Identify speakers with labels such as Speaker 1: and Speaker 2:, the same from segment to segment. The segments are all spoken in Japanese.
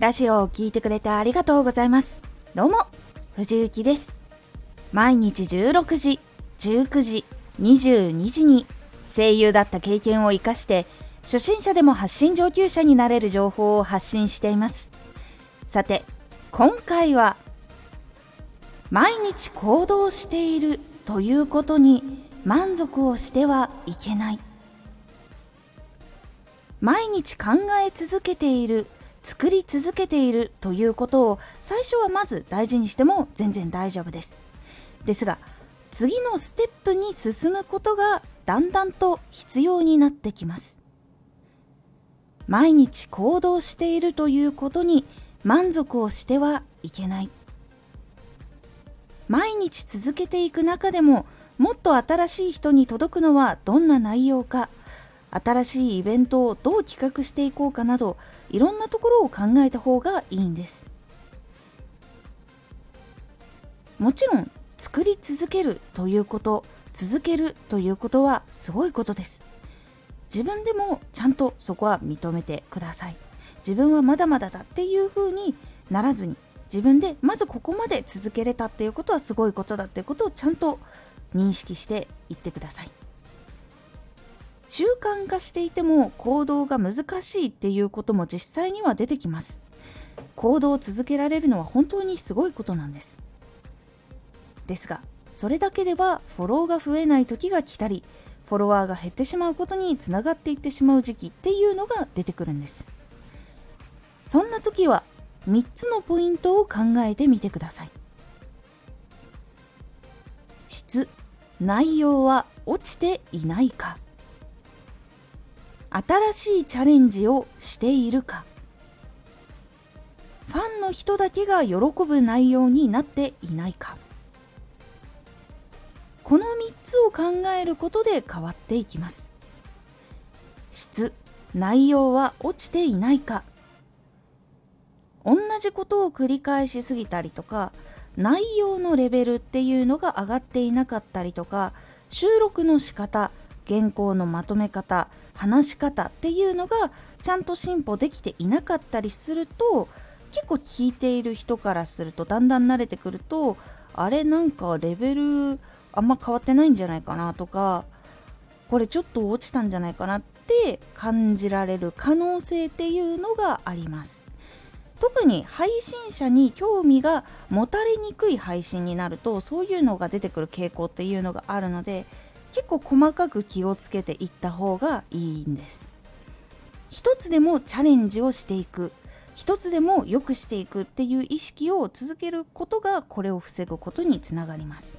Speaker 1: ラジオを聴いてくれてありがとうございます。どうも、藤幸です。毎日16時、19時、22時に声優だった経験を活かして初心者でも発信上級者になれる情報を発信しています。さて、今回は毎日行動しているということに満足をしてはいけない。毎日考え続けている作り続けているということを最初はまず大事にしても全然大丈夫です。ですが次のステップに進むことがだんだんと必要になってきます。毎日行動しているということに満足をしてはいけない。毎日続けていく中でももっと新しい人に届くのはどんな内容か。新しいイベントをどう企画していこうかなどいろんなところを考えた方がいいんです。もちろん作り続けるということ続けるということはすごいことです。自分でもちゃんとそこは認めてください。自分はまだまだだっていう風にならずに自分でまずここまで続けれたっていうことはすごいことだっていうことをちゃんと認識していってください。習慣化していても行動が難しいっていうことも実際には出てきます。行動を続けられるのは本当にすごいことなんです。ですがそれだけではフォローが増えない時が来たりフォロワーが減ってしまうことにつながっていってしまう時期っていうのが出てくるんです。そんな時は3つのポイントを考えてみてください。質内容は落ちていないか。新しいチャレンジをしているか。ファンの人だけが喜ぶ内容になっていないか。この3つを考えることで変わっていきます。質内容は落ちていないか。同じことを繰り返しすぎたりとか内容のレベルっていうのが上がっていなかったりとか収録の仕方原稿のまとめ方話し方っていうのがちゃんと進歩できていなかったりすると結構聞いている人からするとだんだん慣れてくるとあれなんかレベルあんま変わってないんじゃないかなとかこれちょっと落ちたんじゃないかなって感じられる可能性っていうのがあります。特に配信者に興味が持たれにくい配信になるとそういうのが出てくる傾向っていうのがあるので結構細かく気をつけていった方がいいんです。一つでもチャレンジをしていく。一つでも良くしていくっていう意識を続けることがこれを防ぐことにつながります。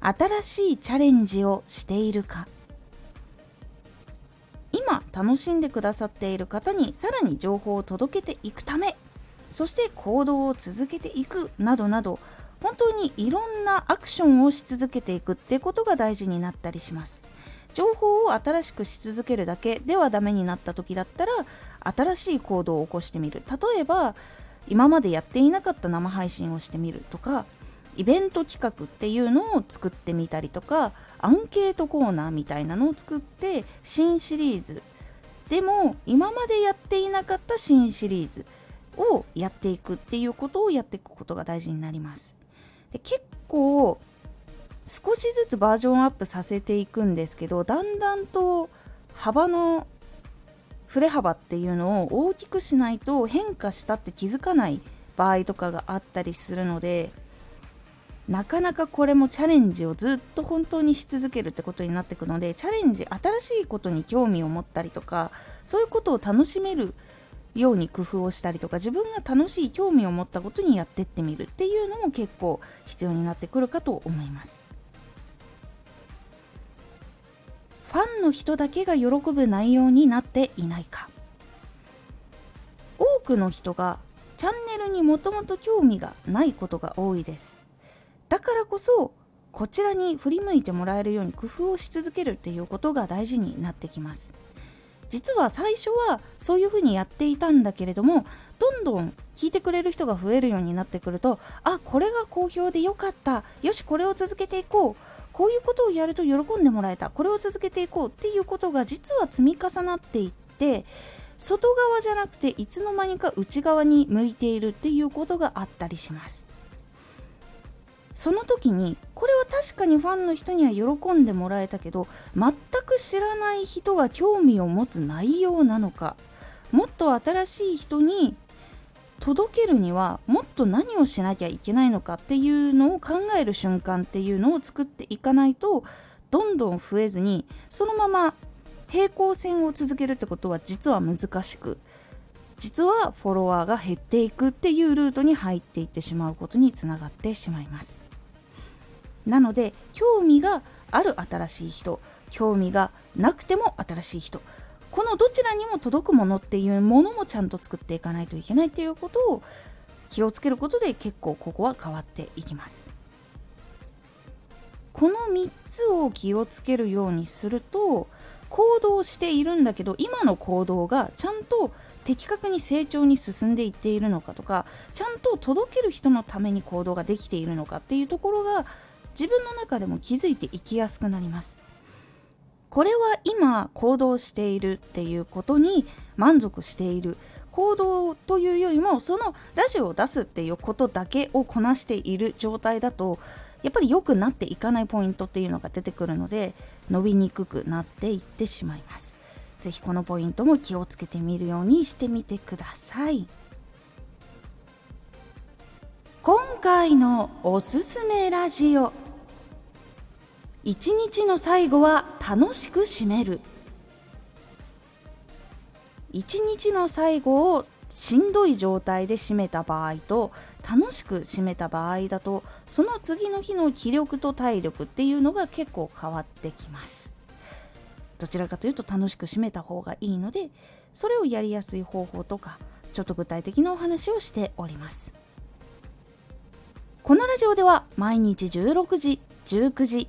Speaker 1: 新しいチャレンジをしているか。今楽しんでくださっている方にさらに情報を届けていくため。そして行動を続けていくなどなど本当にいろんなアクションをし続けていくってことが大事になったりします。情報を新しくし続けるだけではダメになった時だったら新しい行動を起こしてみる。例えば今までやっていなかった生配信をしてみるとかイベント企画っていうのを作ってみたりとかアンケートコーナーみたいなのを作って新シリーズでも今までやっていなかった新シリーズをやっていくっていうことをやっていくことが大事になります。で結構少しずつバージョンアップさせていくんですけどだんだんと幅の振れ幅っていうのを大きくしないと変化したって気づかない場合とかがあったりするのでなかなかこれもチャレンジをずっと本当にし続けるってことになってくのでチャレンジ新しいことに興味を持ったりとかそういうことを楽しめるように工夫をしたりとか自分が楽しい興味を持ったことにやってってみるっていうのも結構必要になってくるかと思います。ファンの人だけが喜ぶ内容になっていないか。多くの人がチャンネルにもともと興味がないことが多いです。だからこそこちらに振り向いてもらえるように工夫をし続けるっていうことが大事になってきます。実は最初はそういうふうにやっていたんだけれどもどんどん聞いてくれる人が増えるようになってくるとあこれが好評でよかった。よしこれを続けていこう。こういうことをやると喜んでもらえた。これを続けていこう。っていうことが実は積み重なっていって外側じゃなくていつの間にか内側に向いているっていうことがあったりします。その時にこれは確かにファンの人には喜んでもらえたけど全く知らない人が興味を持つ内容なのかもっと新しい人に届けるにはもっと何をしなきゃいけないのかっていうのを考える瞬間っていうのを作っていかないとどんどん増えずにそのまま平行線を続けるってことは実は難しく実はフォロワーが減っていくっていうルートに入っていってしまうことにつながってしまいます。なので興味がある新しい人興味がなくても新しい人。このどちらにも届くものっていうものもちゃんと作っていかないといけないっていうことを気をつけることで結構ここは変わっていきます。この3つを気をつけるようにすると行動しているんだけど今の行動がちゃんと的確に成長に進んでいっているのかとかちゃんと届ける人のために行動ができているのかっていうところが自分の中でも気づいていきやすくなります。これは今行動しているっていうことに満足している。行動というよりもそのラジオを出すっていうことだけをこなしている状態だとやっぱり良くなっていかないポイントっていうのが出てくるので伸びにくくなっていってしまいます。是非このポイントも気をつけてみるようにしてみてください。今回のおすすめラジオ。一日の最後は楽しく締める。一日の最後をしんどい状態で締めた場合と楽しく締めた場合だとその次の日の気力と体力っていうのが結構変わってきます。どちらかというと楽しく締めた方がいいのでそれをやりやすい方法とかちょっと具体的なお話をしております。このラジオでは毎日16時19時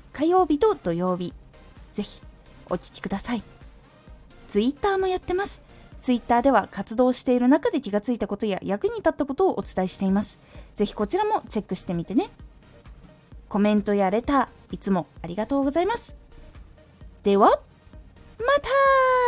Speaker 1: 火曜日と土曜日。ぜひお聴きください。Twitter もやってます。ツイッターでは活動している中で気がついたことや役に立ったことをお伝えしています。ぜひこちらもチェックしてみてね。コメントやレターいつもありがとうございます。ではまた!